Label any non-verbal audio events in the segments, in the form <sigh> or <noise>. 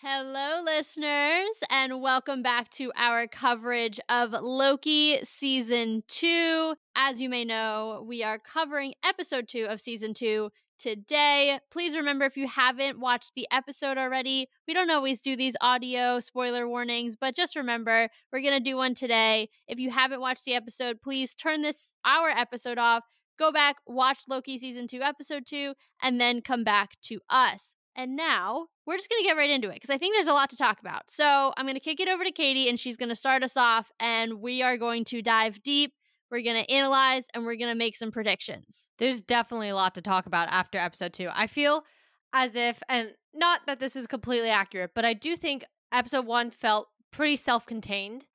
Hello, listeners, and welcome back to our coverage of Loki season two. As you may know, we are covering episode two of season two today. Please remember if you haven't watched the episode already, we don't always do these audio spoiler warnings, but just remember we're going to do one today. If you haven't watched the episode, please turn this our episode off, go back, watch Loki season 2 episode 2 and then come back to us. And now we're just going to get right into it because I think there's a lot to talk about. So I'm going to kick it over to Katie and she's going to start us off and we are going to dive deep we're going to analyze and we're going to make some predictions. There's definitely a lot to talk about after episode two. I feel as if, and not that this is completely accurate, but I do think episode one felt pretty self contained.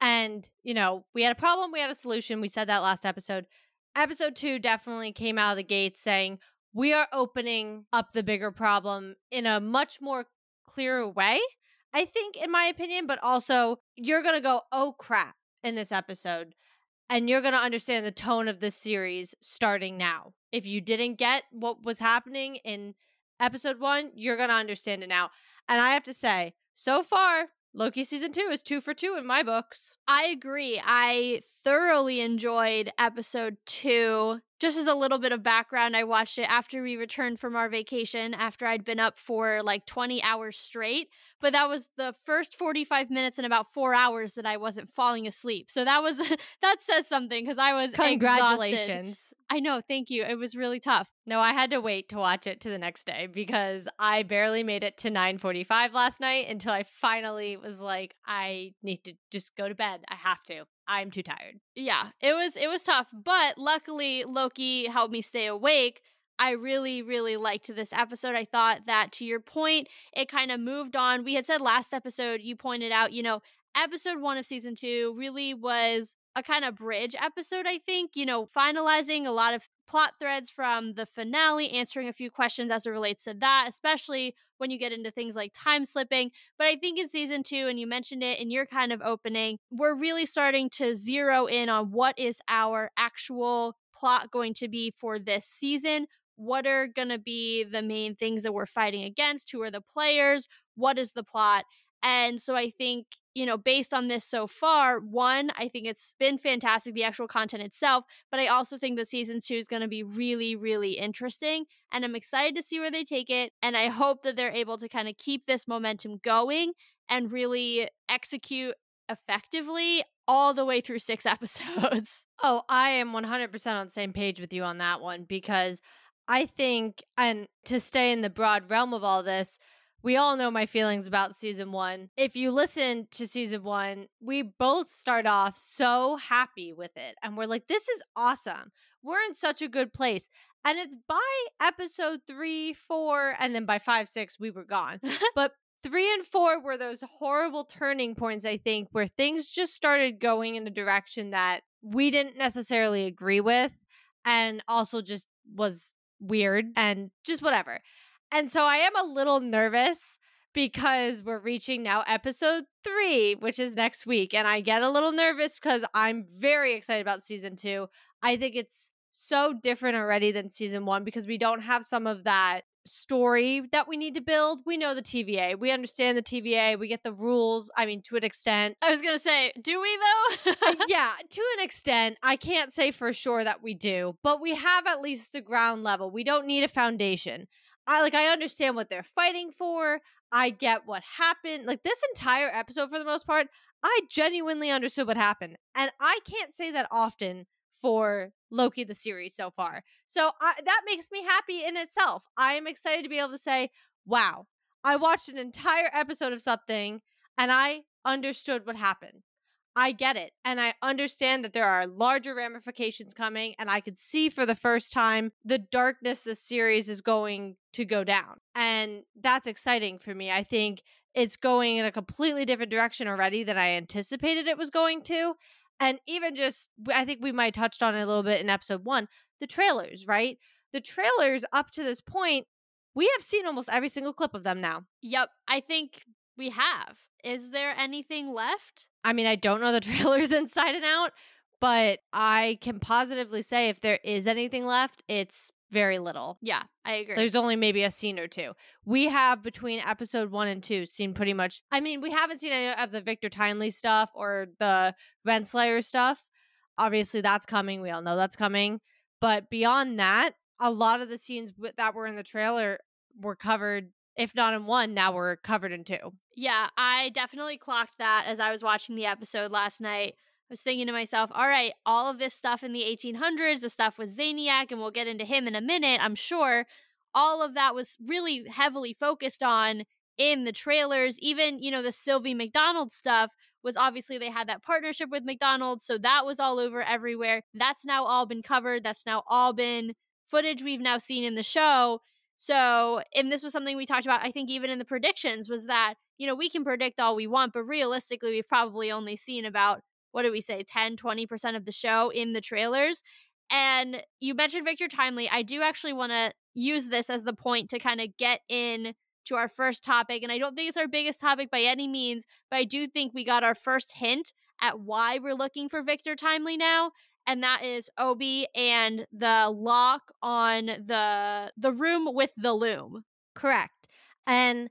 And, you know, we had a problem, we had a solution. We said that last episode. Episode two definitely came out of the gate saying, we are opening up the bigger problem in a much more clearer way, I think, in my opinion, but also you're going to go, oh crap, in this episode and you're going to understand the tone of this series starting now. If you didn't get what was happening in episode one, you're going to understand it now. And I have to say, so far, Loki season two is two for two in my books. I agree. I thoroughly enjoyed episode two. Just as a little bit of background, I watched it after we returned from our vacation, after I'd been up for like 20 hours straight. But that was the first 45 minutes in about four hours that I wasn't falling asleep. So that was, <laughs> that says something because I was Congratulations. Exhausted. I know. Thank you. It was really tough. No, I had to wait to watch it to the next day because I barely made it to 9:45 last night until I finally was like I need to just go to bed. I have to. I'm too tired. Yeah, it was it was tough, but luckily Loki helped me stay awake. I really, really liked this episode. I thought that to your point, it kind of moved on. We had said last episode, you pointed out, you know, episode one of season two really was a kind of bridge episode, I think, you know, finalizing a lot of plot threads from the finale, answering a few questions as it relates to that, especially when you get into things like time slipping. But I think in season two, and you mentioned it in your kind of opening, we're really starting to zero in on what is our actual plot going to be for this season. What are going to be the main things that we're fighting against? Who are the players? What is the plot? And so I think, you know, based on this so far, one, I think it's been fantastic, the actual content itself, but I also think that season two is going to be really, really interesting. And I'm excited to see where they take it. And I hope that they're able to kind of keep this momentum going and really execute effectively all the way through six <laughs> episodes. Oh, I am 100% on the same page with you on that one because I think, and to stay in the broad realm of all this, we all know my feelings about season one. If you listen to season one, we both start off so happy with it. And we're like, this is awesome. We're in such a good place. And it's by episode three, four, and then by five, six, we were gone. <laughs> but three and four were those horrible turning points, I think, where things just started going in a direction that we didn't necessarily agree with and also just was weird and just whatever. And so I am a little nervous because we're reaching now episode three, which is next week. And I get a little nervous because I'm very excited about season two. I think it's so different already than season one because we don't have some of that story that we need to build. We know the TVA. We understand the TVA. We get the rules. I mean, to an extent. I was going to say, do we though? Uh, <laughs> yeah, to an extent. I can't say for sure that we do, but we have at least the ground level. We don't need a foundation. I like I understand what they're fighting for. I get what happened. Like this entire episode for the most part, I genuinely understood what happened. And I can't say that often for Loki the series so far. So I, that makes me happy in itself. I am excited to be able to say, "Wow, I watched an entire episode of something and I understood what happened." I get it. And I understand that there are larger ramifications coming. And I could see for the first time the darkness this series is going to go down. And that's exciting for me. I think it's going in a completely different direction already than I anticipated it was going to. And even just, I think we might touched on it a little bit in episode one the trailers, right? The trailers up to this point, we have seen almost every single clip of them now. Yep. I think we have. Is there anything left? I mean, I don't know the <laughs> trailers inside and out, but I can positively say if there is anything left, it's very little. Yeah, I agree. There's only maybe a scene or two. We have between episode one and two seen pretty much. I mean, we haven't seen any of the Victor Timely stuff or the Renslayer stuff. Obviously, that's coming. We all know that's coming. But beyond that, a lot of the scenes that were in the trailer were covered. If not in one, now we're covered in two. Yeah, I definitely clocked that as I was watching the episode last night. I was thinking to myself, all right, all of this stuff in the 1800s, the stuff with Zaniac, and we'll get into him in a minute, I'm sure, all of that was really heavily focused on in the trailers. Even, you know, the Sylvie McDonald stuff was obviously they had that partnership with McDonald's, so that was all over everywhere. That's now all been covered. That's now all been footage we've now seen in the show. So, and this was something we talked about, I think, even in the predictions, was that, you know, we can predict all we want, but realistically, we've probably only seen about what do we say 10 20% of the show in the trailers. And you mentioned victor timely. I do actually want to use this as the point to kind of get in to our first topic and i don't think it's our biggest topic by any means but i do think we got our first hint at why we're looking for victor timely now and that is O.B. and the lock on the the room with the loom correct and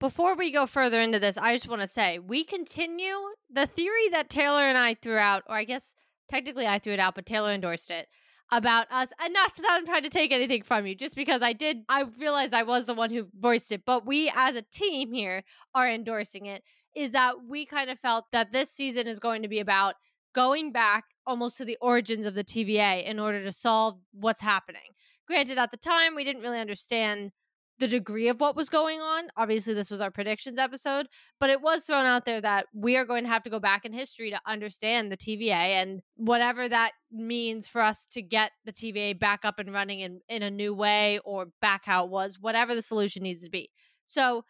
before we go further into this, I just want to say we continue the theory that Taylor and I threw out, or I guess technically I threw it out, but Taylor endorsed it about us. And not that I'm trying to take anything from you, just because I did, I realized I was the one who voiced it, but we as a team here are endorsing it. Is that we kind of felt that this season is going to be about going back almost to the origins of the TVA in order to solve what's happening. Granted, at the time, we didn't really understand the degree of what was going on. Obviously, this was our predictions episode, but it was thrown out there that we are going to have to go back in history to understand the TVA and whatever that means for us to get the TVA back up and running in, in a new way or back how it was, whatever the solution needs to be. So,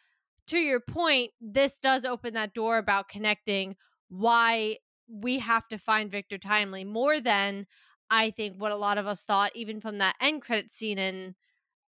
to your point, this does open that door about connecting why we have to find Victor Timely more than I think what a lot of us thought, even from that end credit scene in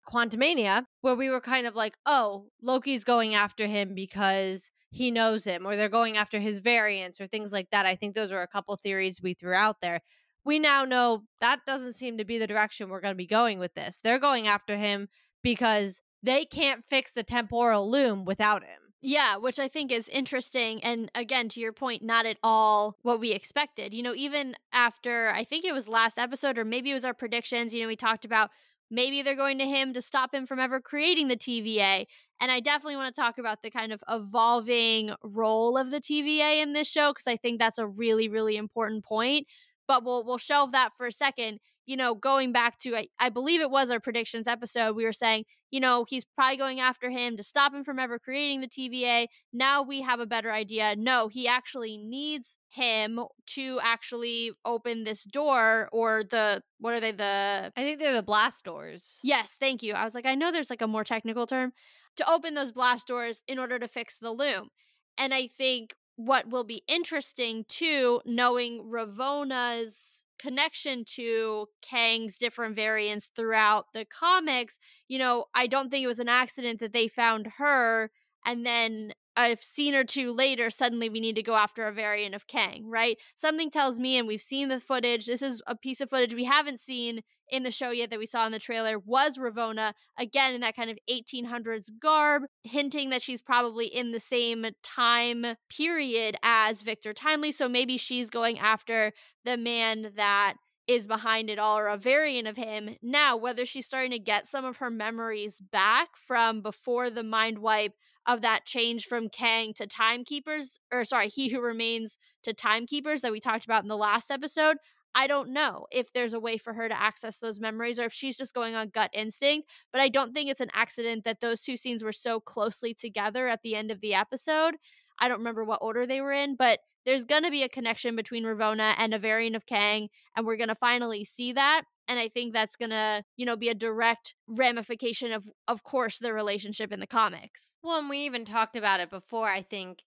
Quantumania, where we were kind of like, oh, Loki's going after him because he knows him, or they're going after his variants, or things like that. I think those were a couple theories we threw out there. We now know that doesn't seem to be the direction we're going to be going with this. They're going after him because they can't fix the temporal loom without him. Yeah, which I think is interesting. And again, to your point, not at all what we expected. You know, even after, I think it was last episode, or maybe it was our predictions, you know, we talked about Maybe they're going to him to stop him from ever creating the TVA. And I definitely want to talk about the kind of evolving role of the TVA in this show because I think that's a really, really important point. But we'll we'll shelve that for a second you know, going back to, I, I believe it was our predictions episode, we were saying, you know, he's probably going after him to stop him from ever creating the TVA. Now we have a better idea. No, he actually needs him to actually open this door or the, what are they, the. I think they're the blast doors. Yes, thank you. I was like, I know there's like a more technical term to open those blast doors in order to fix the loom. And I think what will be interesting too, knowing Ravonna's connection to Kang's different variants throughout the comics, you know, I don't think it was an accident that they found her and then a scene or two later, suddenly we need to go after a variant of Kang, right? Something tells me, and we've seen the footage, this is a piece of footage we haven't seen in the show yet that we saw in the trailer, was Ravonna, again in that kind of 1800s garb, hinting that she's probably in the same time period as Victor Timely. So maybe she's going after the man that is behind it all or a variant of him. Now, whether she's starting to get some of her memories back from before the mind wipe of that change from Kang to Timekeepers, or sorry, He Who Remains to Timekeepers that we talked about in the last episode. I don't know if there's a way for her to access those memories or if she's just going on gut instinct, but I don't think it's an accident that those two scenes were so closely together at the end of the episode. I don't remember what order they were in, but there's going to be a connection between Ravonna and a variant of Kang, and we're going to finally see that and i think that's gonna you know be a direct ramification of of course the relationship in the comics well and we even talked about it before i think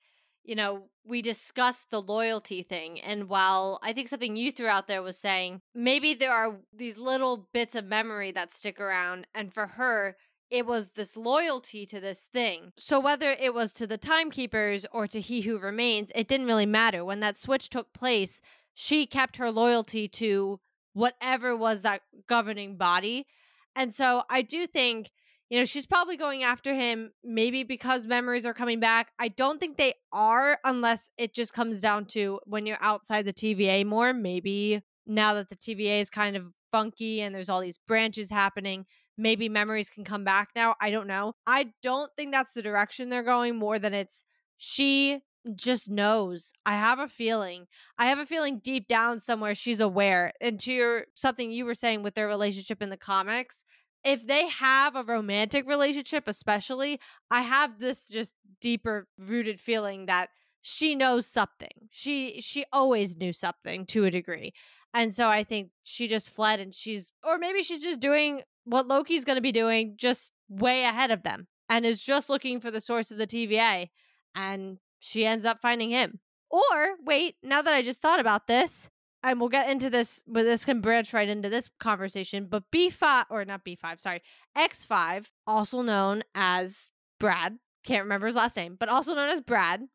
you know we discussed the loyalty thing and while i think something you threw out there was saying maybe there are these little bits of memory that stick around and for her it was this loyalty to this thing. So whether it was to the timekeepers or to he who remains, it didn't really matter. When that switch took place, she kept her loyalty to whatever was that governing body. And so I do think, you know, she's probably going after him maybe because memories are coming back. I don't think they are unless it just comes down to when you're outside the TVA more. Maybe now that the TVA is kind of funky and there's all these branches happening, maybe memories can come back now. I don't know. I don't think that's the direction they're going more than it's she just knows. I have a feeling. I have a feeling deep down somewhere she's aware. And to your something you were saying with their relationship in the comics, if they have a romantic relationship especially, I have this just deeper rooted feeling that she knows something. She she always knew something to a degree. And so I think she just fled and she's or maybe she's just doing what Loki's going to be doing just way ahead of them and is just looking for the source of the TVA and she ends up finding him. Or wait, now that I just thought about this, and we'll get into this, but this can branch right into this conversation. But B5, or not B5, sorry, X5, also known as Brad, can't remember his last name, but also known as Brad,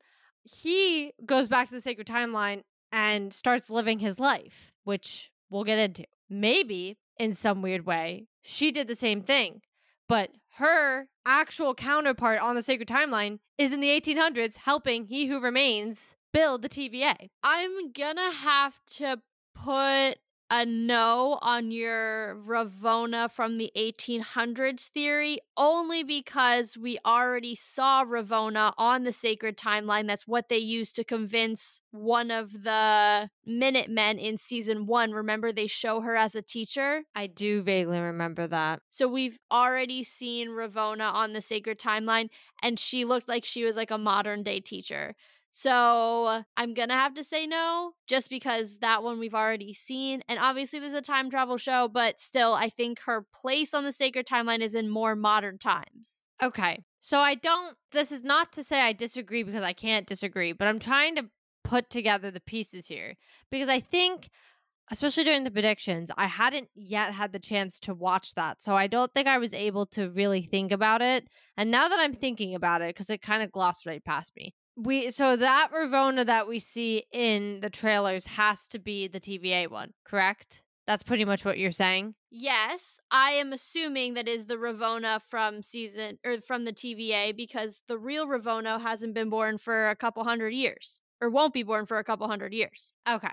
he goes back to the sacred timeline and starts living his life, which we'll get into. Maybe in some weird way, she did the same thing, but her actual counterpart on the sacred timeline is in the 1800s helping He Who Remains build the TVA. I'm gonna have to put a no on your Ravonna from the 1800s theory only because we already saw Ravonna on the sacred timeline. That's what they used to convince one of the Minutemen in season one. Remember, they show her as a teacher? I do vaguely remember that. So we've already seen Ravonna on the sacred timeline, and she looked like she was like a modern day teacher. So I'm gonna have to say no, just because that one we've already seen. And obviously, there's a time travel show, but still, I think her place on the sacred timeline is in more modern times. Okay. So I don't, this is not to say I disagree because I can't disagree, but I'm trying to put together the pieces here because I think. Especially during the predictions, I hadn't yet had the chance to watch that. So I don't think I was able to really think about it. And now that I'm thinking about it, because it kind of glossed right past me, we so that Ravonna that we see in the trailers has to be the TVA one, correct? That's pretty much what you're saying. Yes, I am assuming that is the Ravonna from season or from the TVA because the real Ravonna hasn't been born for a couple hundred years or won't be born for a couple hundred years. Okay.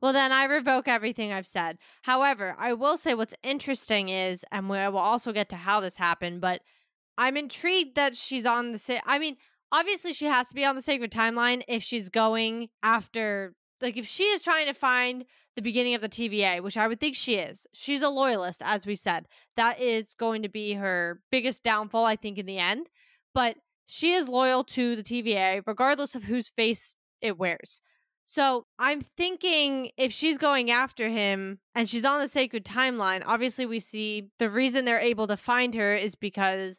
Well, then I revoke everything I've said. However, I will say what's interesting is, and we will also get to how this happened, but I'm intrigued that she's on the same. I mean, obviously she has to be on the sacred timeline if she's going after like if she is trying to find the beginning of the TVA, which I would think she is. She's a loyalist as we said. That is going to be her biggest downfall I think in the end, but she is loyal to the TVA regardless of whose face it wears. So I'm thinking if she's going after him and she's on the sacred timeline, obviously we see the reason they're able to find her is because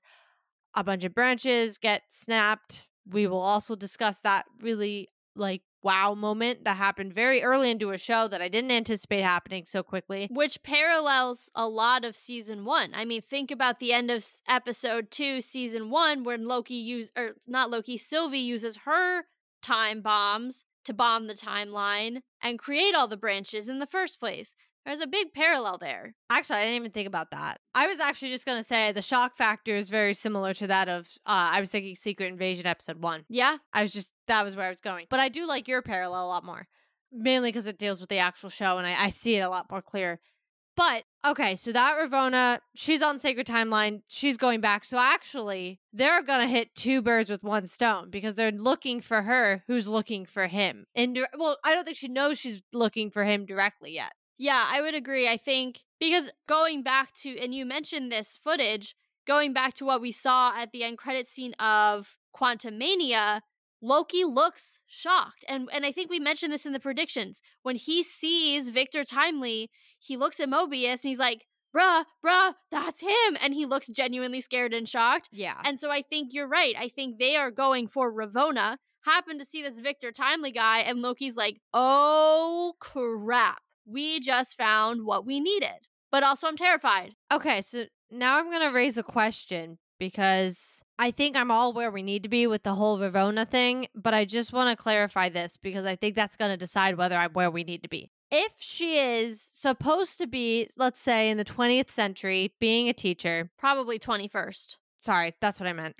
a bunch of branches get snapped. We will also discuss that really like wow moment that happened very early into a show that I didn't anticipate happening so quickly. Which parallels a lot of season one. I mean, think about the end of episode two, season one, when Loki use or not Loki, Sylvie uses her time bombs to bomb the timeline and create all the branches in the first place. There's a big parallel there. Actually, I didn't even think about that. I was actually just going to say the shock factor is very similar to that of, uh, I was thinking Secret Invasion episode one. Yeah. I was just, that was where I was going. But I do like your parallel a lot more, mainly because it deals with the actual show and I, I see it a lot more clear. But okay, so that Ravonna, she's on Sacred Timeline. She's going back. So actually, they're gonna hit two birds with one stone because they're looking for her, who's looking for him. And well, I don't think she knows she's looking for him directly yet. Yeah, I would agree. I think because going back to, and you mentioned this footage, going back to what we saw at the end credit scene of Quantumania, Loki looks shocked. And and I think we mentioned this in the predictions. When he sees Victor Timely, he looks at Mobius and he's like, bruh, bruh, that's him. And he looks genuinely scared and shocked. Yeah. And so I think you're right. I think they are going for Ravonna. Happen to see this Victor Timely guy, and Loki's like, oh crap we just found what we needed. But also, I'm terrified. Okay, so now I'm going to raise a question because I think I'm all where we need to be with the whole Ravonna thing, but I just want to clarify this because I think that's going to decide whether I'm where we need to be. If she is supposed to be, let's say, in the 20th century, being a teacher, Probably 21st. sorry, that's what I meant.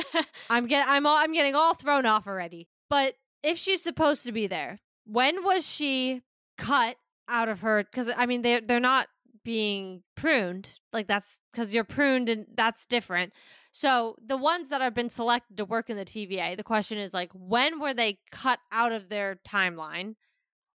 <laughs> I'm getting I'm all I'm getting all thrown off already. But if she's supposed to be there, when was she cut out of her cuz I mean they they're not being pruned. Like that's cuz you're pruned and that's different. So the ones that have been selected to work in the TVA, the question is like when were they cut out of their timeline?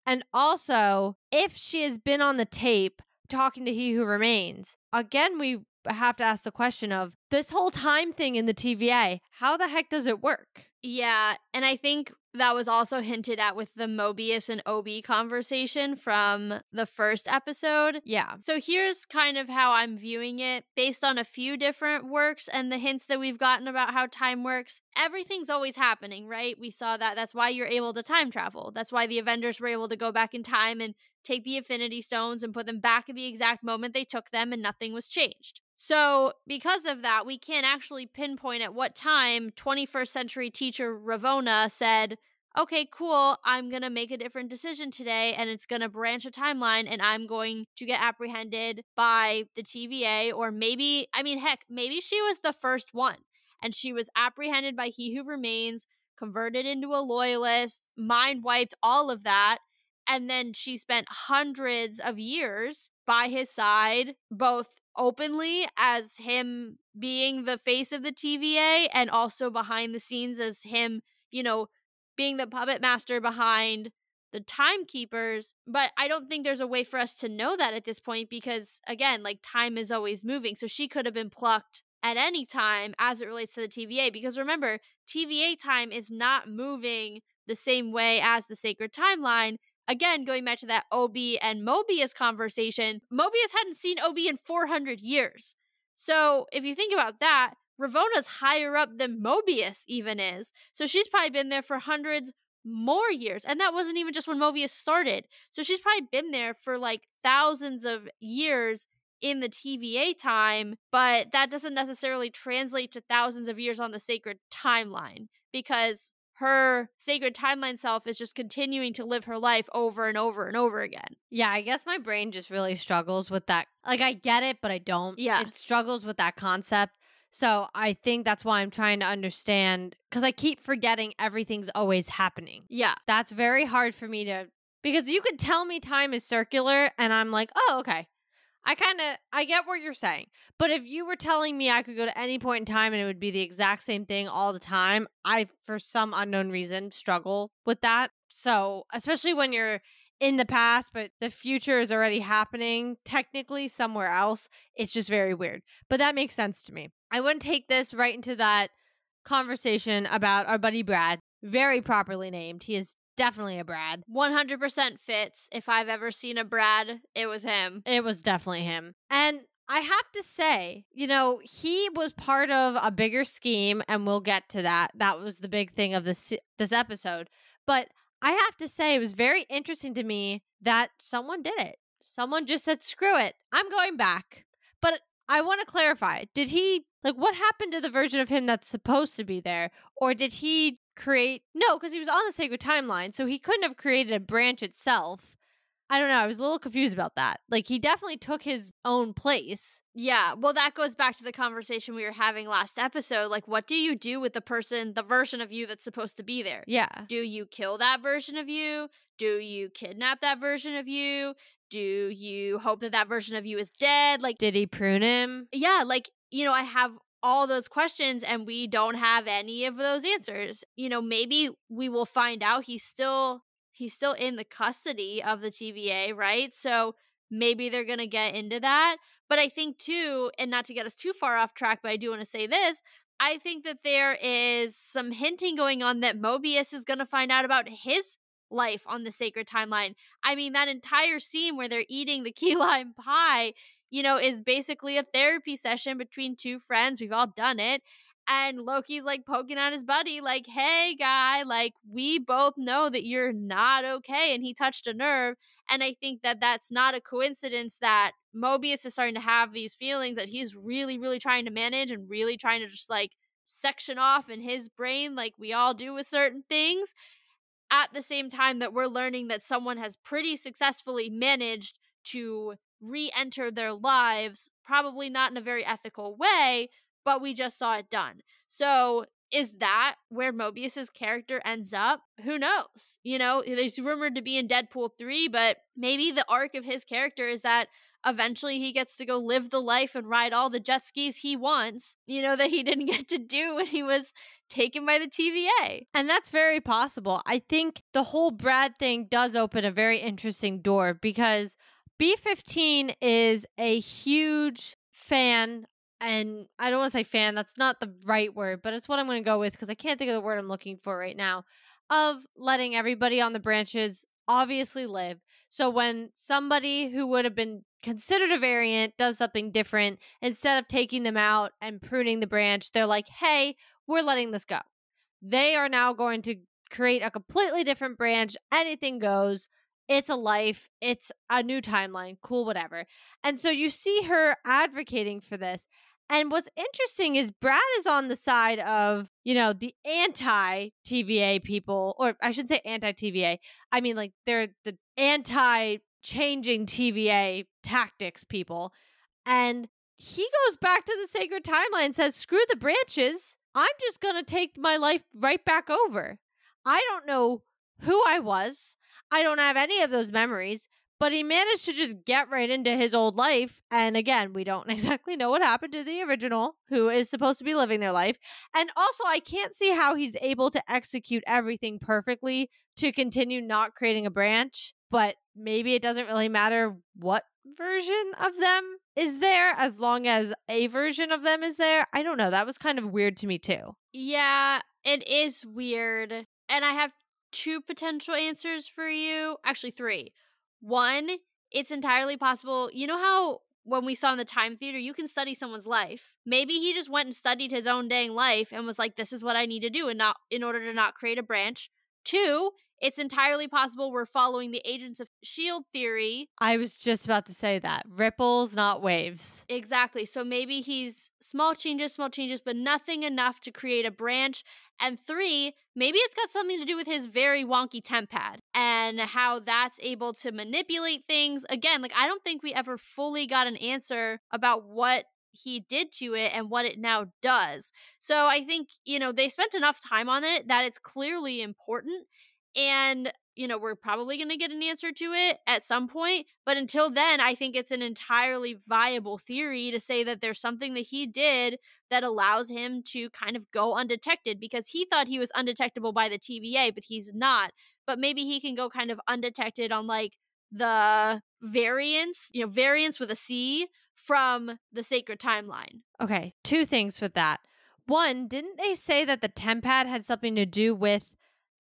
And also, if she has been on the tape talking to He Who Remains, again we have to ask the question of this whole time thing in the TVA, how the heck does it work? Yeah, and I think that was also hinted at with the Mobius and O.B. conversation from the first episode. Yeah. So here's kind of how I'm viewing it based on a few different works and the hints that we've gotten about how time works. Everything's always happening, right? We saw that. That's why you're able to time travel. That's why the Avengers were able to go back in time and take the Infinity Stones and put them back at the exact moment they took them and nothing was changed. So, because of that, we can't actually pinpoint at what time 21st century teacher Ravonna said, okay, cool, I'm going to make a different decision today and it's going to branch a timeline and I'm going to get apprehended by the TVA. Or maybe, I mean, heck, maybe she was the first one and she was apprehended by He Who Remains, converted into a loyalist, mind wiped, all of that. And then she spent hundreds of years by his side, both openly as him being the face of the TVA and also behind the scenes as him, you know, being the puppet master behind the timekeepers. But I don't think there's a way for us to know that at this point because, again, like time is always moving. So she could have been plucked at any time as it relates to the TVA. Because remember, TVA time is not moving the same way as the sacred timeline again, going back to that OB and Mobius conversation, Mobius hadn't seen OB in 400 years. So if you think about that, Ravonna's higher up than Mobius even is. So she's probably been there for hundreds more years. And that wasn't even just when Mobius started. So she's probably been there for like thousands of years in the TVA time, but that doesn't necessarily translate to thousands of years on the sacred timeline because her sacred timeline self is just continuing to live her life over and over and over again. Yeah, I guess my brain just really struggles with that. Like, I get it, but I don't. Yeah. It struggles with that concept. So I think that's why I'm trying to understand because I keep forgetting everything's always happening. Yeah. That's very hard for me to, because you could tell me time is circular and I'm like, oh, okay. I kind of I get what you're saying. But if you were telling me I could go to any point in time and it would be the exact same thing all the time, I for some unknown reason struggle with that. So, especially when you're in the past but the future is already happening technically somewhere else, it's just very weird. But that makes sense to me. I wouldn't take this right into that conversation about our buddy Brad, very properly named. He is definitely a Brad. 100% fits. If I've ever seen a Brad, it was him. It was definitely him. And I have to say, you know, he was part of a bigger scheme and we'll get to that. That was the big thing of this this episode. But I have to say it was very interesting to me that someone did it. Someone just said, "Screw it. I'm going back." But I want to clarify. Did he like what happened to the version of him that's supposed to be there or did he create No, cuz he was on the sacred timeline, so he couldn't have created a branch itself. I don't know. I was a little confused about that. Like he definitely took his own place. Yeah, well, that goes back to the conversation we were having last episode. Like, what do you do with the person, the version of you that's supposed to be there? Yeah. Do you kill that version of you? Do you kidnap that version of you? Do you hope that that version of you is dead? Like, Did he prune him? yeah, like, you know, I have all those questions and we don't have any of those answers. You know, maybe we will find out he's still he's still in the custody of the TVA, right? So maybe they're going to get into that. But I think too, and not to get us too far off track, but I do want to say this, I think that there is some hinting going on that Mobius is going to find out about his life on the sacred timeline. I mean, that entire scene where they're eating the key lime pie, you know, is basically a therapy session between two friends. We've all done it. And Loki's like poking at his buddy, like, hey, guy, like, we both know that you're not okay. And he touched a nerve. And I think that that's not a coincidence that Mobius is starting to have these feelings that he's really, really trying to manage and really trying to just like section off in his brain, like we all do with certain things. At the same time, that we're learning that someone has pretty successfully managed to re enter their lives, probably not in a very ethical way, but we just saw it done. So is that where Mobius's character ends up? Who knows? You know, he's rumored to be in Deadpool 3, but maybe the arc of his character is that eventually he gets to go live the life and ride all the jet skis he wants, you know, that he didn't <laughs> get to do when he was taken by the TVA. And that's very possible. I think the whole Brad thing does open a very interesting door because B15 is a huge fan and I don't want to say fan, that's not the right word, but it's what I'm going to go with because I can't think of the word I'm looking for right now of letting everybody on the branches obviously live. So when somebody who would have been considered a variant does something different, instead of taking them out and pruning the branch, they're like, hey, we're letting this go. They are now going to create a completely different branch. Anything goes. It's a life. It's a new timeline. Cool, whatever. And so you see her advocating for this. And what's interesting is Brad is on the side of, you know, the anti TVA people, or I should say anti TVA. I mean, like, they're the anti changing TVA tactics people. And he goes back to the sacred timeline and says, screw the branches. I'm just going to take my life right back over. I don't know who I was. I don't have any of those memories. But he managed to just get right into his old life. And again, we don't <laughs> exactly know what happened to the original, who is supposed to be living their life. And also, I can't see how he's able to execute everything perfectly to continue not creating a branch. But maybe it doesn't really matter what version of them is there as long as a version of them is there. I don't know. That was kind of weird to me, too. Yeah, it is weird. And I have two potential answers for you. Actually, three. One, it's entirely possible. You know how when we saw in the time theater, you can study someone's life. Maybe he just went and studied his own dang life and was like, "This is what I need to do," and not in order to not create a branch. Two, it's entirely possible we're following the Agents of S.H.I.E.L.D. theory. I was just about to say that. Ripples, not waves. Exactly. So maybe he's small changes, small changes, but nothing enough to create a branch. And three, maybe it's got something to do with his very wonky TemPad and how that's able to manipulate things. Again, like I don't think we ever fully got an answer about what he did to it and what it now does. So I think, you know, they spent enough time on it that it's clearly important. And, you know, we're probably going to get an answer to it at some point. But until then, I think it's an entirely viable theory to say that there's something that he did that allows him to kind of go undetected because he thought he was undetectable by the TVA, but he's not. But maybe he can go kind of undetected on like the variance, you know, variance with a C from the sacred timeline. Okay, two things with that. One, didn't they say that the TemPad had something to do with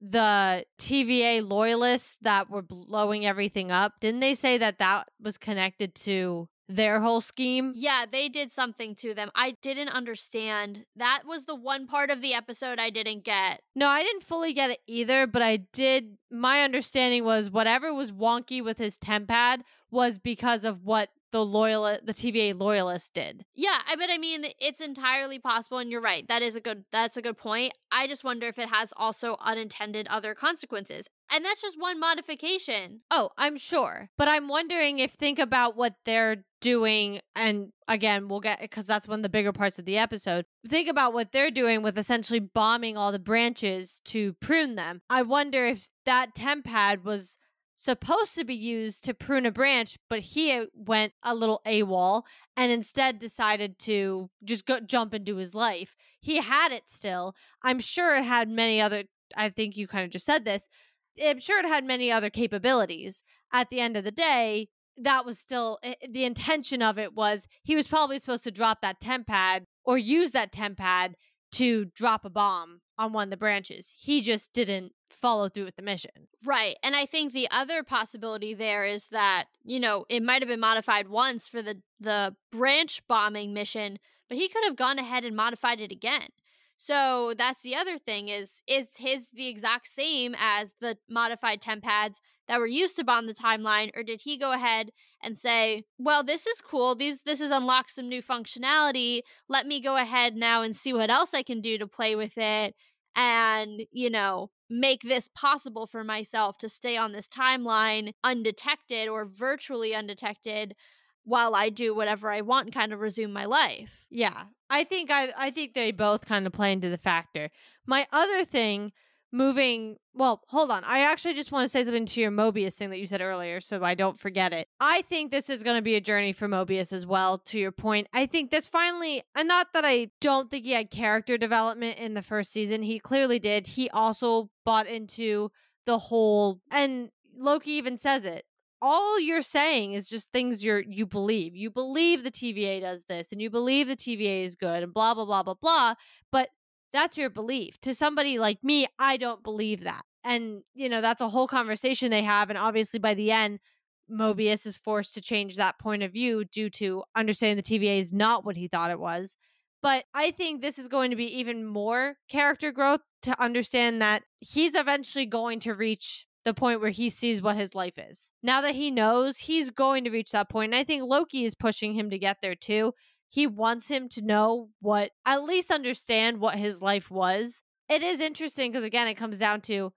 the TVA loyalists that were blowing everything up? Didn't they say that that was connected to their whole scheme? Yeah, they did something to them. I didn't understand. That was the one part of the episode I didn't get. No, I didn't fully get it either, but I did. My understanding was whatever was wonky with his TemPad was because of what the loyal the TVA loyalist did. Yeah, I but I mean it's entirely possible and you're right. That is a good that's a good point. I just wonder if it has also unintended other consequences. And that's just one modification. Oh, I'm sure. But I'm wondering if think about what they're doing and again, we'll get because that's one of the bigger parts of the episode. Think about what they're doing with essentially bombing all the branches to prune them. I wonder if that TemPad was supposed to be used to prune a branch, but he went a little AWOL and instead decided to just go jump into his life. He had it still. I'm sure it had many other I think you kind of just said this. I'm sure it had many other capabilities. At the end of the day, that was still eh, the intention of it was he was probably supposed to drop that TemPad or use that TemPad to drop a bomb on one of the branches. He just didn't follow through with the mission. Right. And I think the other possibility there is that, you know, it might have been modified once for the the branch bombing mission, but he could have gone ahead and modified it again. So that's the other thing is is his the exact same as the modified TemPads that were used to bond the timeline or did he go ahead and say, "Well, this is cool. These this has unlocked some new functionality. Let me go ahead now and see what else I can do to play with it and, you know, make this possible for myself to stay on this timeline undetected or virtually undetected while I do whatever I want and kind of resume my life. Yeah. I think I I think they both kind of play into the factor. My other thing moving well, hold on. I actually just want to say something to your Mobius thing that you said earlier so I don't forget it. I think this is going to be a journey for Mobius as well to your point. I think this finally and not that I don't think he had character development in the first season. He clearly did. He also bought into the whole and Loki even says it all you're saying is just things you're you believe. You believe the TVA does this and you believe the TVA is good and blah blah blah blah blah, but that's your belief. To somebody like me, I don't believe that. And you know, that's a whole conversation they have and obviously by the end Mobius is forced to change that point of view due to understanding the TVA is not what he thought it was. But I think this is going to be even more character growth to understand that he's eventually going to reach the point where he sees what his life is. Now that he knows, he's going to reach that point. And I think Loki is pushing him to get there too. He wants him to know what, at least understand what his life was. It is interesting because, again, it comes down to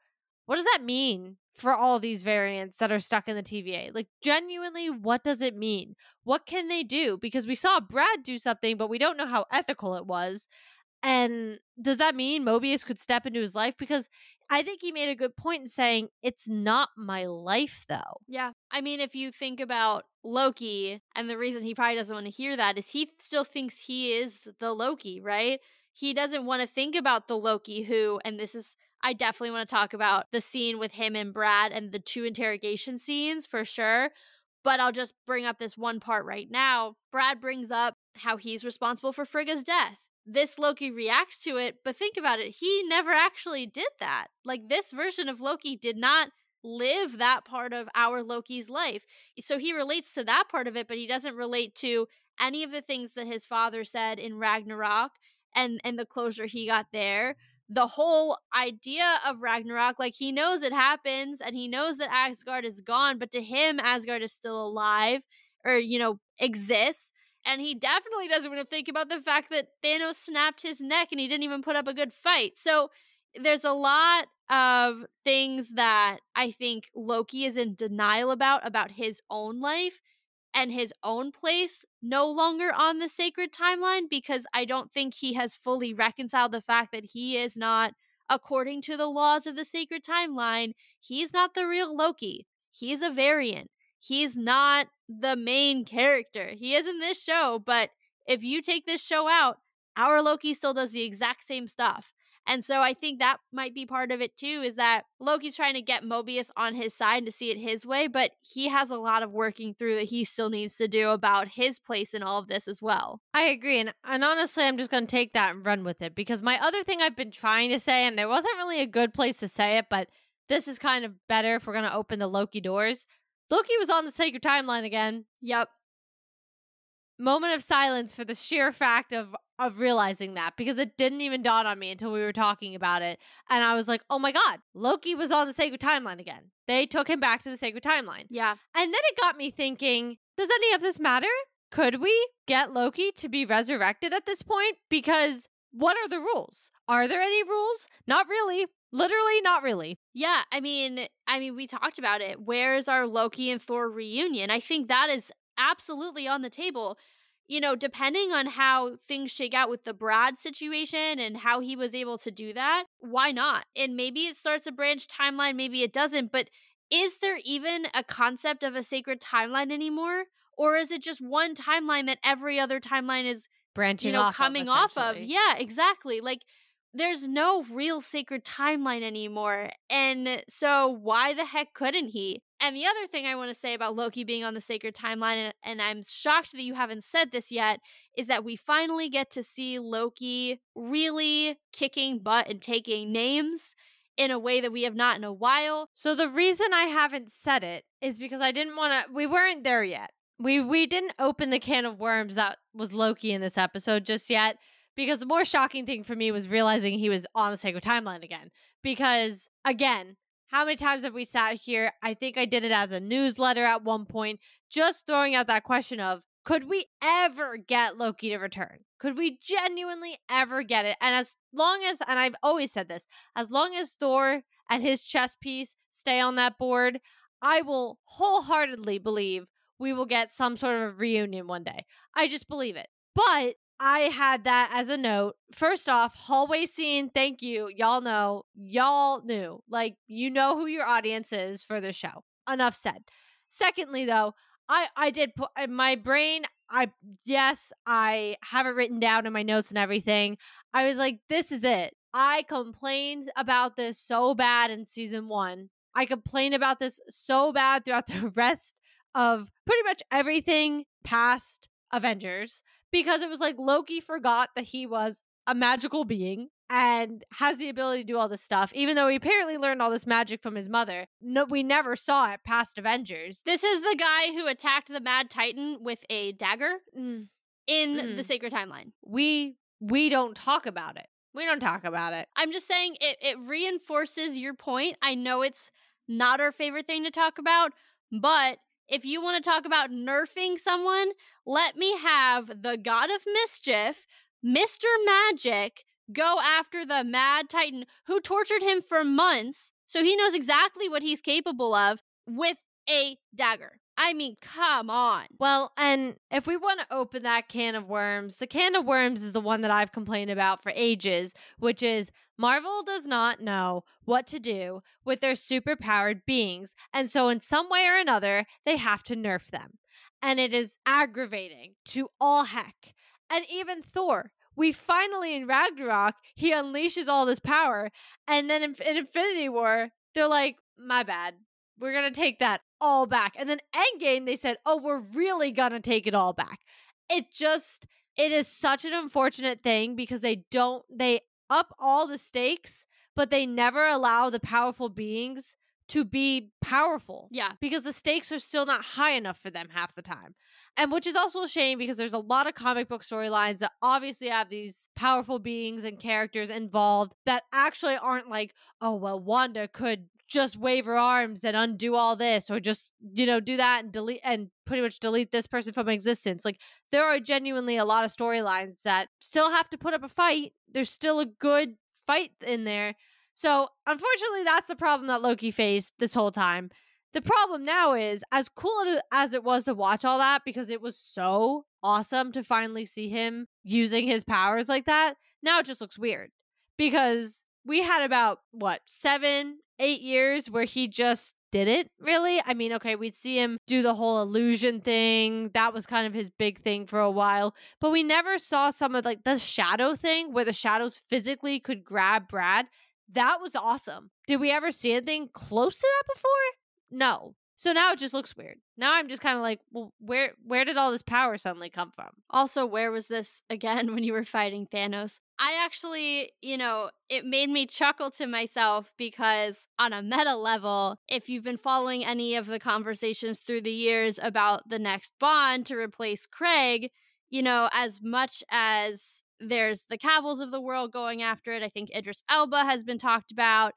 what does that mean for all these variants that are stuck in the TVA? Like, genuinely, what does it mean? What can they do? Because we saw Brad do something, but we don't know how ethical it was. And does that mean Mobius could step into his life? Because I think he made a good point in saying, it's not my life, though. Yeah. I mean, if you think about Loki, and the reason he probably doesn't want to hear that is he still thinks he is the Loki, right? He doesn't want to think about the Loki who, and this is, I definitely want to talk about the scene with him and Brad and the two interrogation scenes for sure. But I'll just bring up this one part right now. Brad brings up how he's responsible for Frigga's death this Loki reacts to it, but think about it, he never actually did that. Like this version of Loki did not live that part of our Loki's life. So he relates to that part of it, but he doesn't relate to any of the things that his father said in Ragnarok and and the closure he got there. The whole idea of Ragnarok, like he knows it happens and he knows that Asgard is gone, but to him Asgard is still alive or you know exists and he definitely doesn't want to think about the fact that Thanos snapped his neck and he didn't even put up a good fight. So there's a lot of things that I think Loki is in denial about, about his own life and his own place no longer on the sacred timeline because I don't think he has fully reconciled the fact that he is not, according to the laws of the sacred timeline, he's not the real Loki. He's a variant. He's not the main character. He is in this show, but if you take this show out, our Loki still does the exact same stuff. And so I think that might be part of it too is that Loki's trying to get Mobius on his side to see it his way, but he has a lot of working through that he still needs to do about his place in all of this as well. I agree. And, and honestly, I'm just going to take that and run with it because my other thing I've been trying to say, and it wasn't really a good place to say it, but this is kind of better if we're going to open the Loki doors. Loki was on the sacred timeline again. Yep. Moment of silence for the sheer fact of of realizing that because it didn't even dawn on me until we were talking about it. And I was like, oh my God, Loki was on the sacred timeline again. They took him back to the sacred timeline. Yeah. And then it got me thinking, does any of this matter? Could we get Loki to be resurrected at this point? Because what are the rules? Are there any rules? Not really. Literally, not really. Yeah, I mean, I mean, we talked about it. Where's our Loki and Thor reunion? I think that is absolutely on the table. You know, depending on how things shake out with the Brad situation and how he was able to do that, why not? And maybe it starts a branch timeline, maybe it doesn't, but is there even a concept of a sacred timeline anymore? Or is it just one timeline that every other timeline is branching you know, off coming of, off of? Yeah, exactly. Like there's no real sacred timeline anymore. And so why the heck couldn't he? And the other thing I want to say about Loki being on the sacred timeline, and, and, I'm shocked that you haven't said this yet, is that we finally get to see Loki really kicking butt and taking names in a way that we have not in a while. So the reason I haven't said it is because I didn't want to we weren't there yet. We we didn't open the can of worms that was Loki in this episode just yet because the more shocking thing for me was realizing he was on the sacred timeline again. Because again, how many times have we sat here? I think I did it as a newsletter at one point, just throwing out that question of could we ever get Loki to return? Could we genuinely ever get it? And as long as, and I've always said this, as long as Thor and his chess piece stay on that board, I will wholeheartedly believe we will get some sort of reunion one day. I just believe it. But I had that as a note. First off, hallway scene, thank you. Y'all know, y'all knew. Like, you know who your audience is for the show. Enough said. Secondly, though, I I did put my brain. I yes, I have it written down in my notes and everything. I was like, this is it. I complained about this so bad in season one. I complained about this so bad throughout <laughs> the rest of pretty much everything past Avengers because it was like Loki forgot that he was a magical being and has the ability to do all this stuff, even though he apparently learned all this magic from his mother. No, we never saw it past Avengers. This is the guy who attacked the Mad Titan with a dagger Mm. in Mm. the Sacred Timeline. We we don't talk about it. We don't talk about it. I'm just saying it, it reinforces your point. I know it's not our favorite thing to talk about, but if you want to talk about nerfing someone, let me have the God of Mischief, Mr. Magic, go after the Mad Titan who tortured him for months so he knows exactly what he's capable of with a dagger. I mean, come on. Well, and if we want to open that can of worms, the can of worms is the one that I've complained about for ages, which is Marvel does not know what to do with their superpowered beings. And so, in some way or another, they have to nerf them. And it is aggravating to all heck. And even Thor, we finally in Ragnarok, he unleashes all this power. And then in, in Infinity War, they're like, my bad. We're going to take that all back. And then Endgame, they said, oh, we're really going to take it all back. It just, it is such an unfortunate thing because they don't, they up all the stakes, but they never allow the powerful beings to be powerful Yeah. because the stakes are still not high enough for them half the time. And which is also a shame because there's a lot of comic book storylines that obviously have these powerful beings and characters involved that actually aren't like, oh, well, Wanda could just wave her arms and undo all this or just, you know, do that and delete and pretty much delete this person from existence. Like there are genuinely a lot of storylines that still have to put up a fight. There's still a good fight in there. So, unfortunately, that's the problem that Loki faced this whole time. The problem now is, as cool as it was to watch all that, because it was so awesome to finally see him using his powers like that, now it just looks weird. Because we had about, what, seven, eight years where he just didn't really. I mean, okay, we'd see him do the whole illusion thing. That was kind of his big thing for a while. But we never saw some of like the shadow thing where the shadows physically could grab Brad. That was awesome. Did we ever see anything close to that before? No. So now it just looks weird. Now I'm just kind of like, well, where where did all this power suddenly come from? Also, where was this again <laughs> when you were fighting Thanos? I actually, you know, it made me chuckle to myself because, on a meta level, if you've been following any of the conversations through the years about the next Bond to replace Craig, you know, as much as there's the Cavills of the world going after it, I think Idris Elba has been talked about.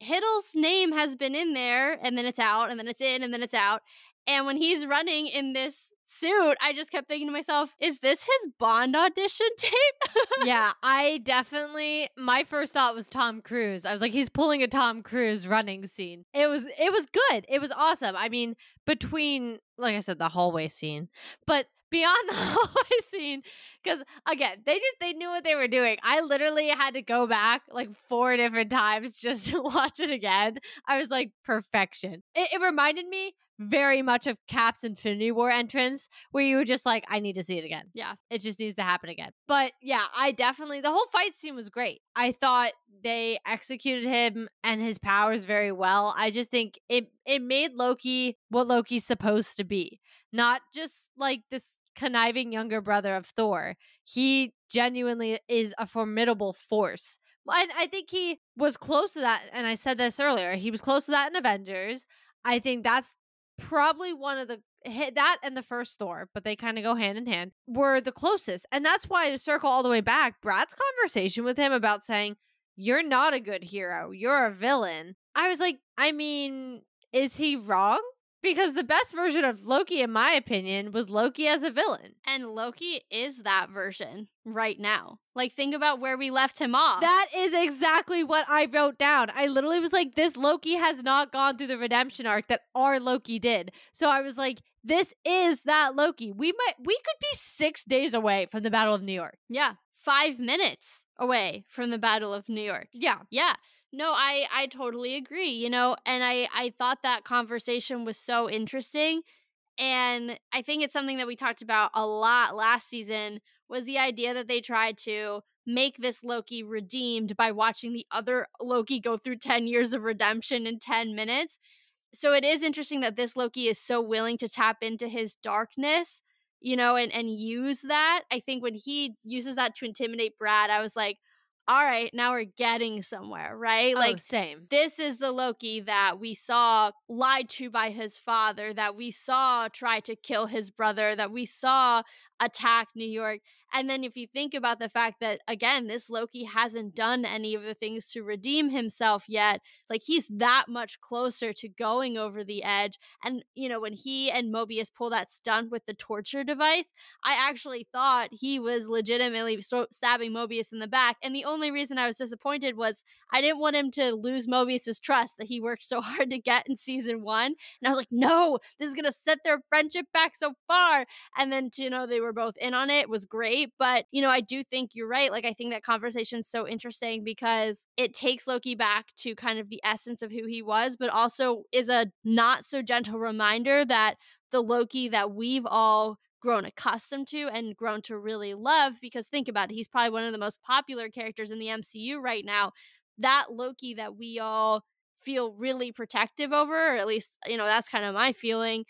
Hiddle's name has been in there, and then it's out, and then it's in, and then it's out. And when he's running in this suit, I just kept thinking to myself, is this his Bond audition <laughs> tape? yeah, I definitely my first thought was Tom Cruise. I was like he's pulling a Tom Cruise running scene. It was it was good. It was awesome. I mean, between like I said the hallway scene, but beyond <laughs> the hallway scene because again they just they knew what they were doing i literally had to go back like four different times just <laughs> to watch it again i was like perfection it, it reminded me very much of cap's infinity war entrance where you were just like i need to see it again yeah. it just needs to happen again. But yeah, I definitely the whole fight scene was great. I thought they executed him and his powers very well. I just think it it made Loki what Loki's supposed to be. Not just like this conniving younger brother of Thor. He genuinely is a formidable force. And I think he was close to that and I said this earlier. He was close to that in Avengers. I think that's probably one of the that and the first Thor, but they kind of go hand in hand, were the closest. And that's why to circle all the way back, Brad's conversation with him about saying, You're not a good hero, you're a villain. I was like, I mean, is he wrong? Because the best version of Loki, in my opinion, was Loki as a villain. And Loki is that version right now. Like, think about where we left him off. That is exactly what I wrote down. I literally was like, this Loki has not gone through the redemption arc that our Loki did. So I was like, this is that Loki. We might, we could be six days away from the Battle of New York. yeah, five minutes away from the Battle of New York. Yeah. Yeah. No, I I totally agree, you know, and I I thought that conversation was so interesting and I think it's something that we talked about a lot last season was the idea that they tried to make this Loki redeemed by watching the other Loki go through 10 years of redemption in 10 minutes. So it is interesting that this Loki is so willing to tap into his darkness, you know, and and use that. I think when he uses that to intimidate Brad, I was like, all right, now we're getting somewhere, right? Like, Like same. this is the Loki that we saw lied to by his father, that we saw try to kill his brother, that we saw attack New York. And then if you think about the fact that, again, this Loki hasn't done any of the things to redeem himself yet, like he's that much closer to going over the edge. And, you know, when he and Mobius pull that stunt with the torture device, I actually thought he was legitimately so- stabbing Mobius in the back. And the only reason I was disappointed was I didn't want him to lose Mobius's trust that he worked so <laughs> hard to get in season one. And I was like, no, this is going to set their friendship back so far. And then, you know, they were both in on. It was great. But, you know, I do think you're right. Like, I think that conversation's so interesting because it takes Loki back to kind of the essence of who he was, but also is a not so gentle reminder that the Loki that we've all grown accustomed to and grown to really love because think about it he's probably one of the most popular characters in the MCU right now that Loki that we all feel really protective over or at least you know that's kind of my feeling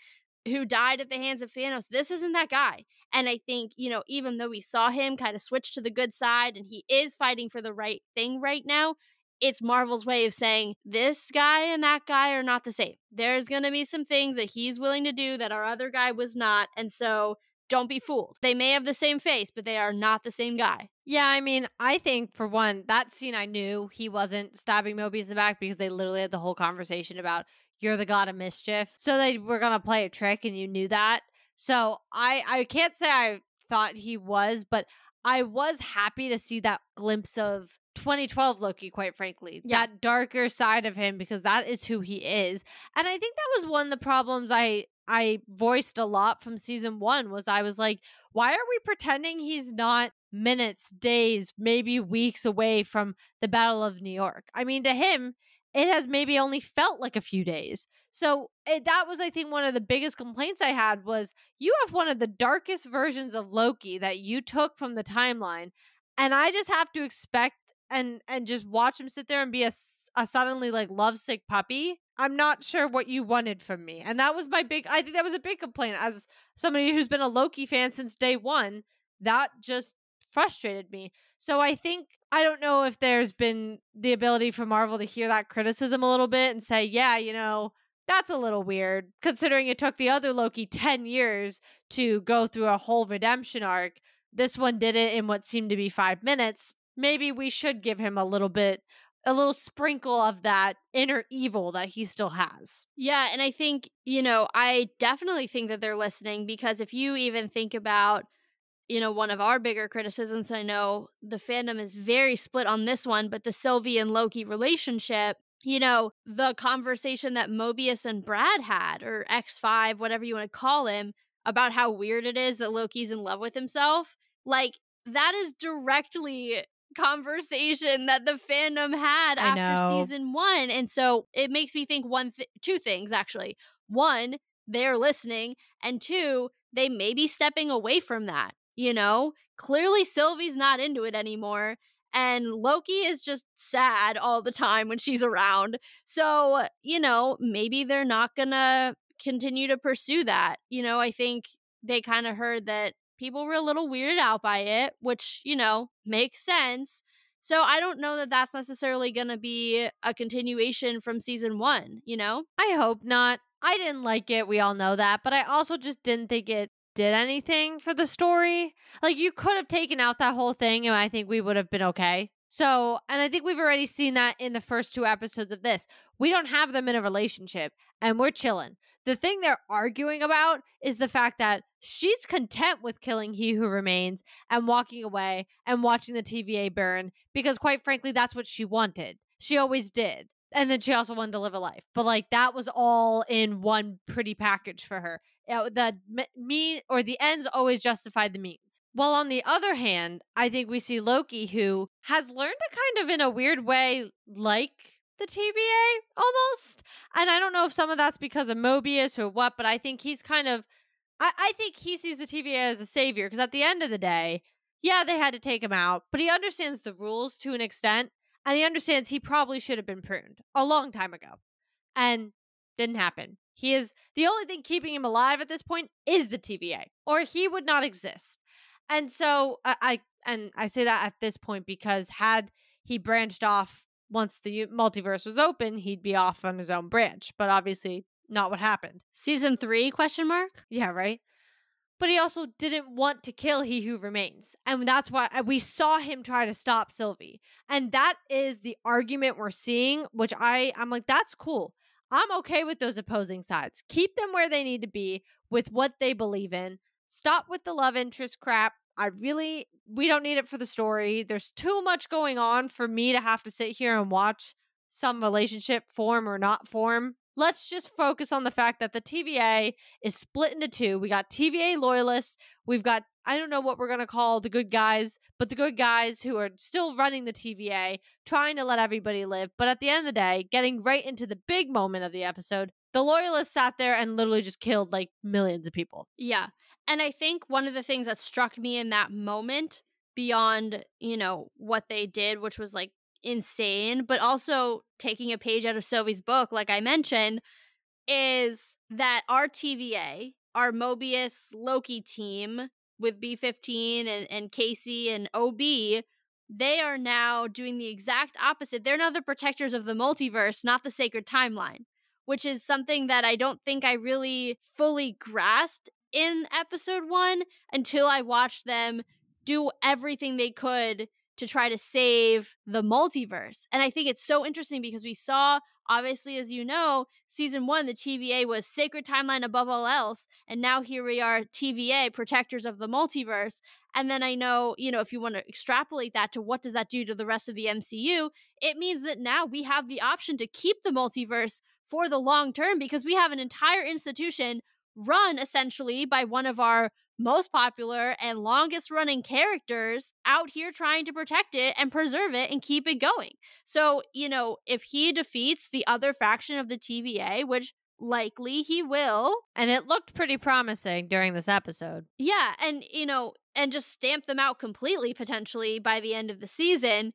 who died at the hands of Thanos this isn't that guy and I think you know even though we saw him kind of switch to the good side and he is fighting for the right thing right now it's Marvel's way of saying this guy and that guy are not the same. There's going to be some things that he's willing to do that our other guy was not. And so don't be fooled. They may have the same face, but they are not the same guy. Yeah, I mean, I think for one, that scene I knew he wasn't stabbing Mobius in the back because they literally had the whole conversation about you're the god of mischief. So they were gonna play a trick and you knew that. So I I can't say I thought he was, but I was happy to see that glimpse of 2012 Loki, quite frankly. Yeah. That darker side of him because that is who he is. And I think that was one of the problems I I voiced a lot from season 1 was I was like, why are we pretending he's not minutes, days, maybe weeks away from the Battle of New York? I mean, to him, it has maybe only felt like a few days. So it, that was, I think, one of the biggest complaints I had was you have one of the darkest versions of Loki that you took from the timeline, and I just have to expect and and just watch him sit there and be a suddenly like lovesick puppy. I'm not sure what you wanted from me, and that was my big. I think that was a big complaint as somebody who's been a Loki fan since day one. That just frustrated me. So I think I don't know if there's been the ability for Marvel to hear that criticism a little bit and say, yeah, you know, that's a little weird considering it took the other Loki 10 years to go through a whole redemption arc. This one did it in what seemed to be 5 minutes. Maybe we should give him a little bit a little sprinkle of that inner evil that he still has. Yeah, and I think, you know, I definitely think that they're listening because if you even think about, you know, one of our bigger criticisms, I know the fandom is very split on this one, but the Sylvie and Loki relationship, you know, the conversation that Mobius and Brad had, or X5, whatever you want to call him, about how weird it is that Loki's in love with himself, like, that is directly conversation that the fandom had I after know. season one. And so it makes me think one, th- two things actually. One, they're listening, and two, they may be stepping away from that. You know, clearly Sylvie's not into it anymore. And Loki is just sad all the time when she's around. So, you know, maybe they're not gonna continue to pursue that. You know, I think they kind of heard that people were a little weirded out by it, which, you know, makes sense. So I don't know that that's necessarily going to be a continuation from season one, you know? I hope not. I didn't like it. We all know that. But I also just didn't think it did anything for the story. Like, you could have taken out that whole thing, and I think we would have been okay. So, and I think we've already seen that in the first two episodes of this. We don't have them in a relationship and we're chilling. The thing they're arguing about is the fact that she's content with killing he who remains and walking away and watching the TVA burn because, quite frankly, that's what she wanted. She always did. And then she also wanted to live a life. But, like, that was all in one pretty package for her. The me or the ends always justified the means. While on the other hand, I think we see Loki who has learned to kind of in a weird way like the TVA almost. And I don't know if some of that's because of Mobius or what, but I think he's kind of I, I think he sees the TVA as a savior because at the end of the day, yeah, they had to take him out, but he understands the rules to an extent and he understands he probably should have been pruned a long time ago. And didn't happen. He is the only thing keeping him alive at this point is the TVA, or he would not exist. And so I, I and I say that at this point because had he branched off once the multiverse was open, he'd be off on his own branch. But obviously, not what happened. Season three? Question mark. Yeah, right. But he also didn't want to kill He Who Remains, and that's why we saw him try to stop Sylvie. And that is the argument we're seeing, which I I'm like, that's cool. I'm okay with those opposing sides. Keep them where they need to be with what they believe in. Stop with the love interest crap. I really, we don't need it for the story. There's too much going on for me to have to sit here and watch some relationship form or not form. Let's just focus on the fact that the TVA is split into two. We got TVA loyalists. We've got, I don't know what we're going to call the good guys, but the good guys who are still running the TVA, trying to let everybody live. But at the end of the day, getting right into the big moment of the episode, the loyalists sat there and literally just killed like millions of people. Yeah. And I think one of the things that struck me in that moment, beyond, you know, what they did, which was like insane, but also taking a page out of Sylvie's book, like I mentioned, is that our TVA, our Mobius Loki team with B15 and, and Casey and OB, they are now doing the exact opposite. They're now the protectors of the multiverse, not the sacred timeline, which is something that I don't think I really fully grasped in episode one until I watched them do everything they could to try to save the multiverse. And I think it's so interesting because we saw, obviously, as you know, season one, the TVA was sacred timeline above all else. And now here we are, TVA, protectors of the multiverse. And then I know, you know, if you want to extrapolate that to what does that do to the rest of the MCU, it means that now we have the option to keep the multiverse for the long term because we have an entire institution run essentially by one of our most popular and longest running characters out here trying to protect it and preserve it and keep it going. So, you know, if he defeats the other faction of the TVA, which likely he will. And it looked pretty promising during this episode. Yeah. And, you know, and just stamp them out completely potentially by the end of the season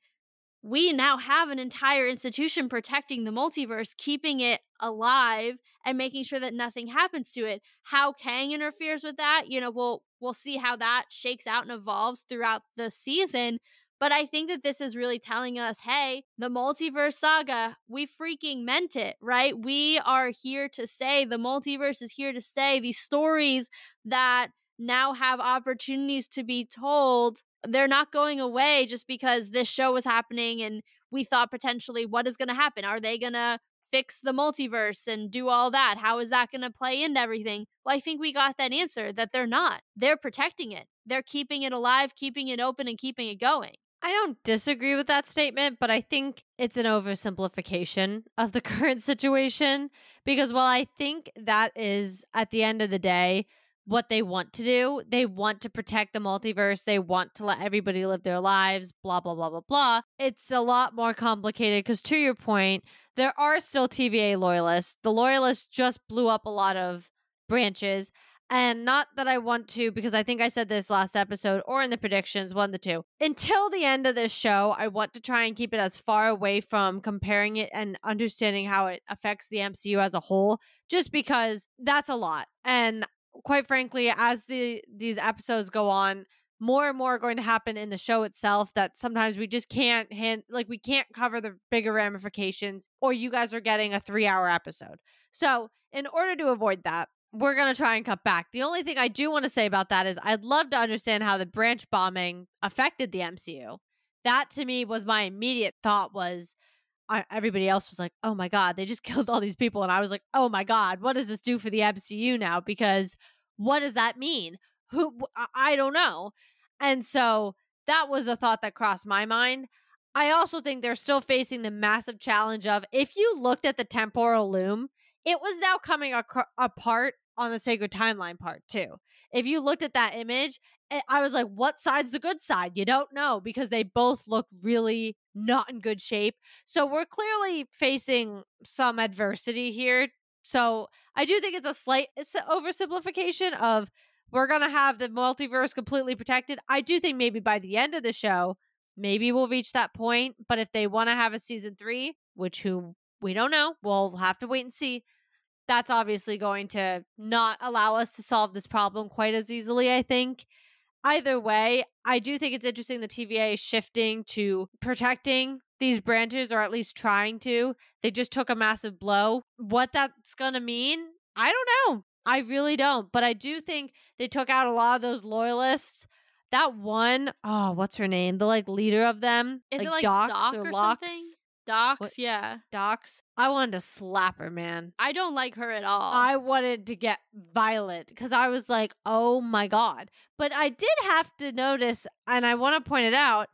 we now have an entire institution protecting the multiverse, keeping it alive and making sure that nothing happens to it. How Kang interferes with that, you know, we'll we'll see how that shakes out and evolves throughout the season. But I think that this is really telling us, hey, the multiverse saga, we freaking meant it, right? We are here to stay. The multiverse is here to stay. These stories that now have opportunities to be told they're not going away just because this show was happening and we thought potentially what is going to happen? Are they going to fix the multiverse and do all that? How is that going to play into everything? Well i think we got that answer that they're not. They're protecting it. They're keeping it alive keeping it open and keeping it going. I don't disagree with that statement, but I think it's an oversimplification of the <laughs> current situation because while I think that is at the end of the day what they want to do. They want to protect the multiverse. They want to let everybody live their lives, blah, blah, blah, blah, blah. It's a lot more complicated because, to your point, there are still TVA loyalists. The loyalists just blew up a lot of branches. And not that I want to, because I think I said this last episode or in the predictions, one the two. Until the end of this show, I want to try and keep it as far away from comparing it and understanding how it affects the MCU as a whole, just because that's a lot. And quite frankly, as the these episodes go on, more and more are going to happen in the show itself that sometimes we just can't hand like we can't cover the bigger ramifications or you guys are getting a 3-hour episode. So, in order to avoid that, we're going to try and cut back. The only thing I do want to say about that is I'd love to understand how the branch bombing affected the MCU. That to me was my immediate thought was I, everybody else was like, "Oh my god, they just <laughs> killed all these people." And I was like, "Oh my god, what does this do for the MCU now because what does that mean? Who I don't know." And so that was a thought that crossed my mind. I also think they're still facing the massive challenge of if you looked at the temporal loom, it was now coming ac- apart on the sacred timeline part too. If you looked at that image, eh, I was like, what side's the good side? You don't know because they both look really not in good shape. So we're clearly facing some adversity here. So I do think it's a slight oversimplification of we're going to have the multiverse completely protected. I do think maybe by the end of the show, maybe we'll reach that point. But if they want to have a season three, which who we don't know, we'll have to wait and see that's obviously going to not allow us to solve this problem quite as easily, I think. Either way, I do think it's interesting the TVA is shifting to protecting these branches, or at least trying to. They just took a massive blow. What that's going to mean, I don't know. I really don't. But I do think they took out a lot of those loyalists. That one, oh, what's her name? The like leader of them, is like, it like Dox Doc or, or Locks? something? Dox, What- yeah. Dox. I wanted to slap her, man. I don't like her at all. I wanted to get violent because I was like, oh my God. But I did have to notice, and I want to point it out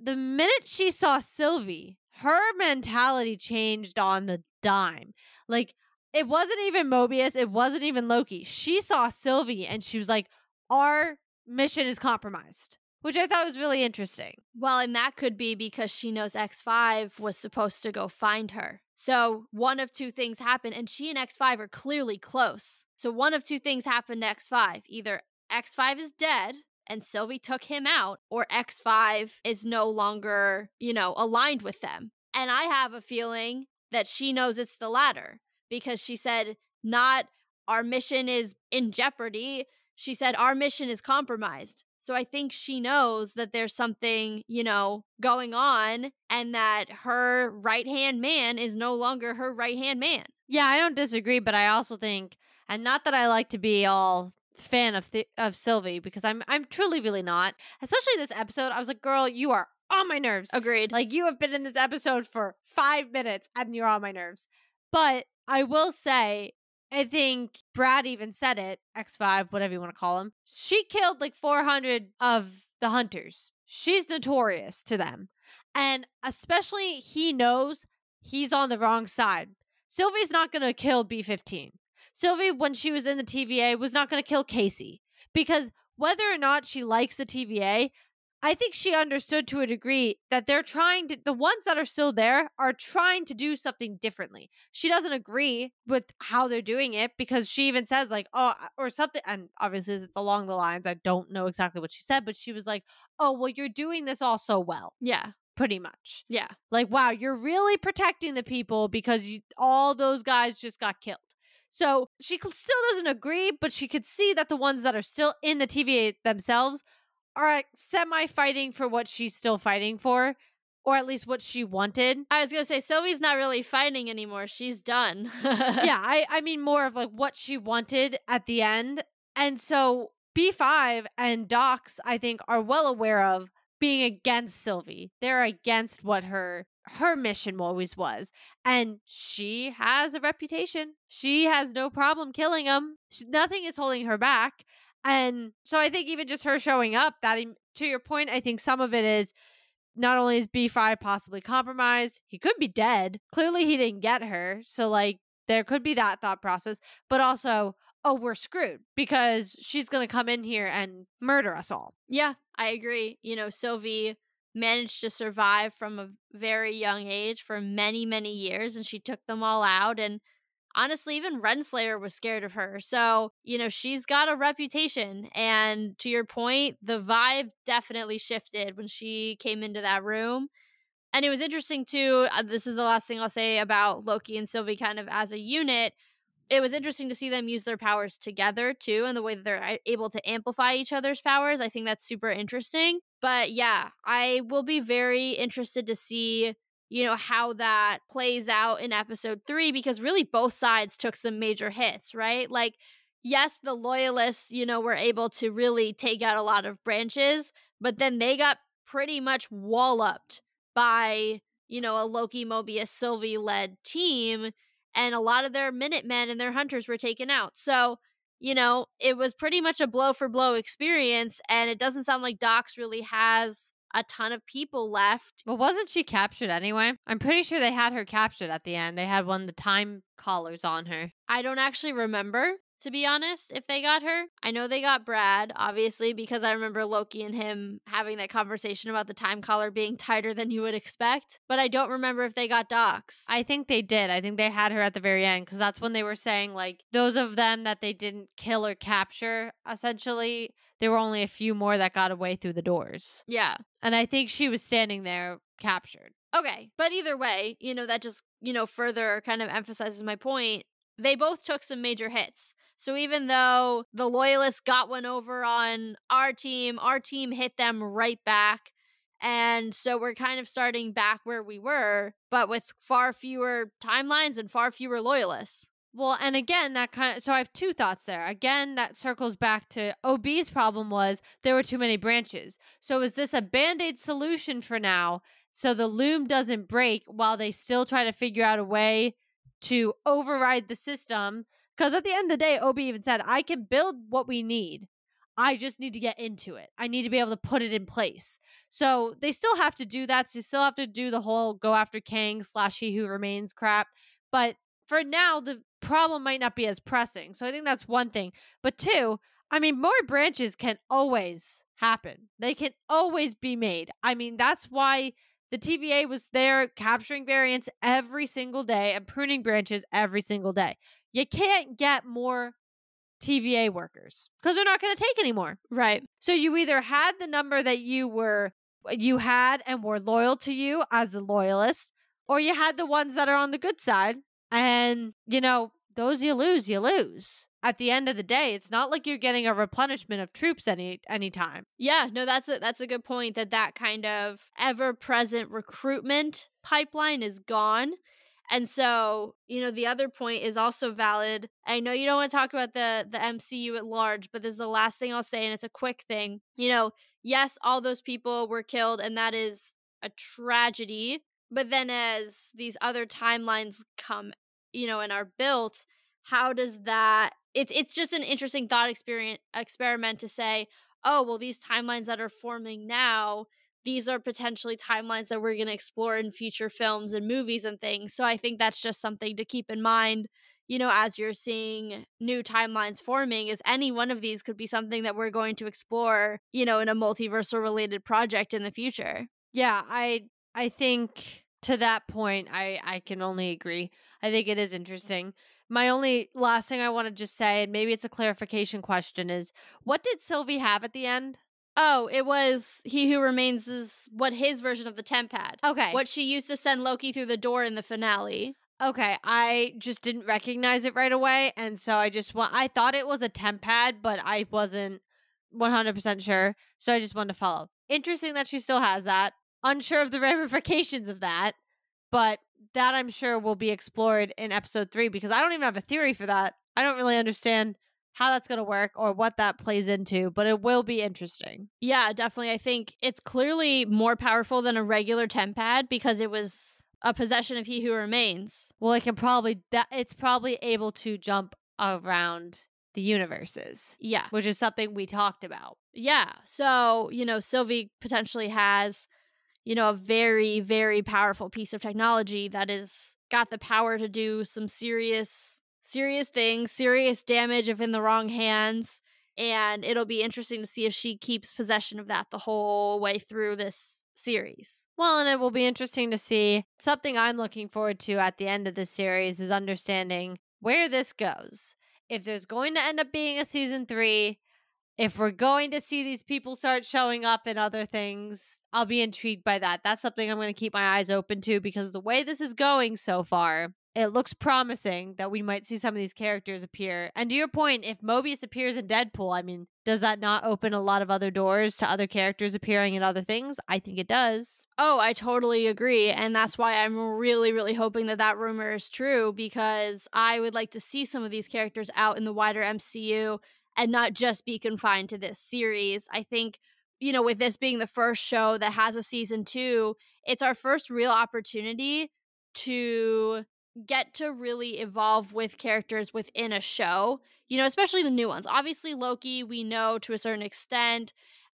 the minute she saw Sylvie, her mentality changed on the dime. Like, it wasn't even Mobius, it wasn't even Loki. She saw Sylvie and she was like, our mission is compromised, which I thought was really interesting. Well, and that could be because she knows X5 was supposed to go find her. So one of two things happened, and she and X5 are clearly close. So one of two things happened to X5. Either X5 is dead and Sylvie took him out, or X5 is no longer, you know, aligned with them. And I have a feeling that she knows it's the latter because she said, not our mission is in jeopardy. She said, our mission is compromised. So I think she knows that there's something, you know, going on and that her right hand man is no longer her right hand man. Yeah, I don't disagree, but I also think, and not that I like to be all fan of th- of Sylvie because I'm I'm truly really not. Especially this episode, I was like, girl, you are on my nerves. Agreed. Like you have been in this episode for five minutes and you're on my nerves. But I will say, I think Brad even said it, X5, whatever you want to call him. She killed like 400 of the hunters. She's notorious to them. And especially he knows he's on the wrong side. Sylvie's not going to kill B15. Sylvie, when she was in the TVA, was not going to kill Casey because whether or not she likes the TVA, I think she understood to a degree that they're trying to, the ones that are still there are trying to do something differently. She doesn't agree with how they're doing it because she even says, like, oh, or something. And obviously, it's along the lines, I don't know exactly what she said, but she was like, oh, well, you're doing this all so well, yeah. pretty much. Yeah. Like, wow, you're really protecting the people because you, all those guys just got killed. So she still doesn't agree, but she could see that the ones that are still in the TVA themselves are semi fighting for what she's still fighting for, or at least what she wanted. I was to say, Sylvie's not really fighting anymore. She's done. yeah, <laughs> I, I mean more of like what she wanted at the end. And so B5 and Dox, I think, are well aware of being against Sylvie. They're against what her her mission always was. And she has a reputation. She has no problem killing them. She, nothing is holding her back. And so I think even just her showing up, that to your point, I think some of it is not only is B5 possibly compromised, he could be dead. Clearly, he didn't get her. So, like, there could be that thought process, but also, oh, we're screwed because she's going to come in here and murder us all. yeah, I agree. You know, Sylvie managed to survive from a very young age for many, many years, and she took them all out. And honestly, even Renslayer was scared of her. So, you know, she's got a reputation. And to your point, the vibe definitely shifted when she came into that room. And it was interesting too. Uh, this is the last thing I'll say about Loki and Sylvie kind of as a unit. it was interesting to see them use their powers together too, and the way that they're able to amplify each other's powers. I think that's super interesting. But yeah, I will be very interested to see you know, how that plays out in episode three, because really both sides took some major hits, right? Like, yes, the loyalists, you know, were able to really take out a lot of branches, but then they got pretty much walloped by, you know, a Loki, Mobius, Sylvie led team, and a lot of their Minutemen and their hunters were taken out. So, you know, it was pretty much a blow for blow experience, and it doesn't sound like Dox really has a ton of people left. Well, wasn't she captured anyway? I'm pretty sure they had her captured at the end. They had one of the time collars on her. I don't actually remember, to be honest, if they got her. I know they got Brad, obviously, because I remember Loki and him having that conversation about the time collar being tighter than you would expect. But I don't remember if they got Dox. I think they did. I think they had her at the very end because that's when they were saying, like, those of them that they didn't kill or capture, essentially, there were only a few more that got away through the doors. Yeah. And I think she was standing there captured. Okay. But either way, you know, that just, you know, further kind of emphasizes my point. They both took some major hits. So even though the Loyalists got one over on our team, our team hit them right back. And so we're kind of starting back where we were, but with far fewer timelines and far fewer loyalists. Well, and again, that kind of so I have two thoughts there. Again, that circles back to OB's problem was there were too many branches. So is this a band-aid solution for now so the loom doesn't break while they still try to figure out a way to override the system? Because at the end of the day, OB even said, I can build what we need. I just need to get into it. I need to be able to put it in place. So they still have to do that. So they still have to do the whole go after Kang slash he who remains crap. But for now, the problem might not be as pressing. So I think that's one thing. But two, I mean, more branches can always happen. They can always be made. I mean, that's why the TVA was there capturing variants every single day and pruning branches every single day. You can't get more TVA workers because they're not going to take anymore. Right. So you either had the number that you were uh, you had and were loyal to you as the loyalist or you had the ones that are on the good side and, you know, those you lose, you lose. At the end of the day, it's not like you're getting a replenishment of troops any anytime. Yeah, no, that's a that's a good point. That that kind of ever present recruitment pipeline is gone, and so you know the other point is also valid. I know you don't want to talk about the the MCU at large, but this is the last thing I'll say, and it's a quick thing. You know, yes, all those people were killed, and that is a tragedy. But then as these other timelines come you know and are built how does that it's it's just an interesting thought experiment experiment to say oh well these timelines that are forming now these are potentially timelines that we're going to explore in future films and movies and things so i think that's just something to keep in mind you know as you're seeing new timelines forming is any one of these could be something that we're going to explore you know in a multiversal related project in the future yeah i i think to that point i i can only agree I think it is interesting. My only last thing I want to just say, and maybe it's a clarification question, is what did Sylvie have at the end? Oh, it was He Who Remains is what his version of the TemPad. Okay. What she used to send Loki through the door in the finale. Okay, I just didn't recognize it right away, and so I just want. I thought it was a TemPad, but I wasn't one hundred percent sure, so I just wanted to follow. Interesting that she still has that. Unsure of the <laughs> ramifications of that, but that I'm sure will be explored in episode three because I don't even have a theory for that. I don't really understand how that's going to work or what that plays into, but it will be interesting. Yeah, definitely. I think it's clearly more powerful than a regular TemPad because it was a possession of He Who Remains. Well, it can probably that it's probably able to jump around the universes. Yeah, which is something we talked about. Yeah. So, you know, Sylvie potentially has you know, a very, very powerful piece of technology that is got the power to do some serious, serious things, serious damage if in the wrong hands. And it'll be interesting to see if she keeps possession of that the whole way through this series. Well, and it will be interesting to see. Something I'm looking forward to at the end of this series is understanding where this goes. If there's going to end up being a season three, if we're going to see these people start showing up in other things, I'll be intrigued by that. That's something I'm going to keep my eyes open to because the way this is going so far, it looks promising that we might see some of these characters appear. And to your point, if Mobius appears in Deadpool, I mean, does that not open a lot of other doors to other characters appearing in other things? I think it does. Oh, I totally agree. And that's why I'm really, really hoping that that rumor is true because I would like to see some of these characters out in the wider MCU and not just be confined to this series. I think you know, with this being the first show that has a season two, it's our first real opportunity to get to really evolve with characters within a show, you know, especially the new ones. Obviously, Loki, we know to a certain extent.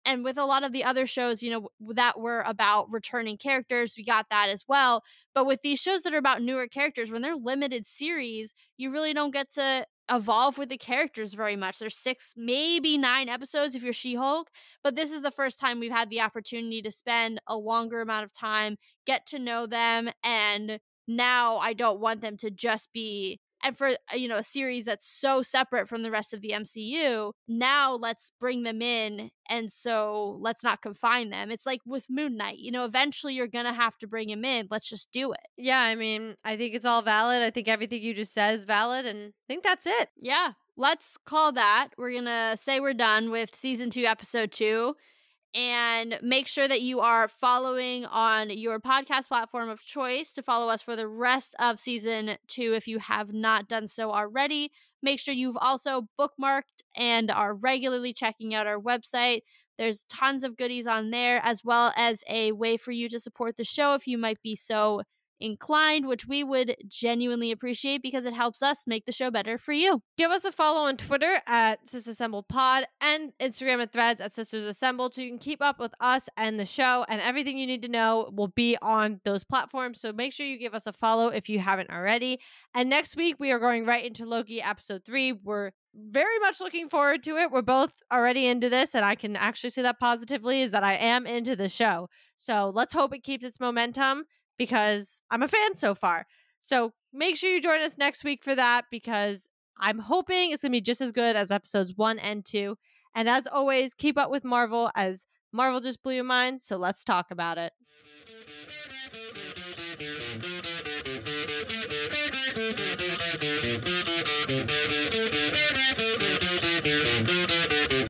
And with a lot of the other shows, you know, that were about returning characters, we got that as well. But with these shows that are about newer characters, when they're limited series, you really don't get to evolve with the characters very much. There's six, maybe nine episodes if you're She Hulk, but this is the first time we've had the opportunity to spend a longer amount of time, get to know them, and now I don't want them to just be and for uh, you know a series that's so separate from the rest of the MCU now let's bring them in and so let's not confine them. It's like with Moon Knight you know eventually you're going to have to bring him in let's just do it. Yeah i mean i think it's all valid i think everything you just said is valid and i think that's it. Yeah let's call that we're going to say we're done with season 2 episode 2 and make sure that you are following on your podcast platform of choice to follow us for the rest of season two if you have not done so already. Make sure you've also bookmarked and are regularly checking out our website. There's tons of goodies on there, as well as a way for you to support the show if you might be so inclined, which we would genuinely appreciate because it helps us make the show better for you. Give us a follow on Twitter at Assembled Pod and Instagram and threads at Sisters Assembled so you can keep up with us and the show and everything you need to know will be on those platforms. So make sure you give us a follow if you haven't already. And next week we are going right into Loki episode three. We're very much looking forward to it. We're both already into this, and I can actually say that positively is that I am into the show. So let's hope it keeps its momentum because I'm a fan so far. So make sure you join us next week for that because I'm hoping it's going to be just as good as episodes one and two. And as always, keep up with Marvel as Marvel just blew your mind. So let's talk about it.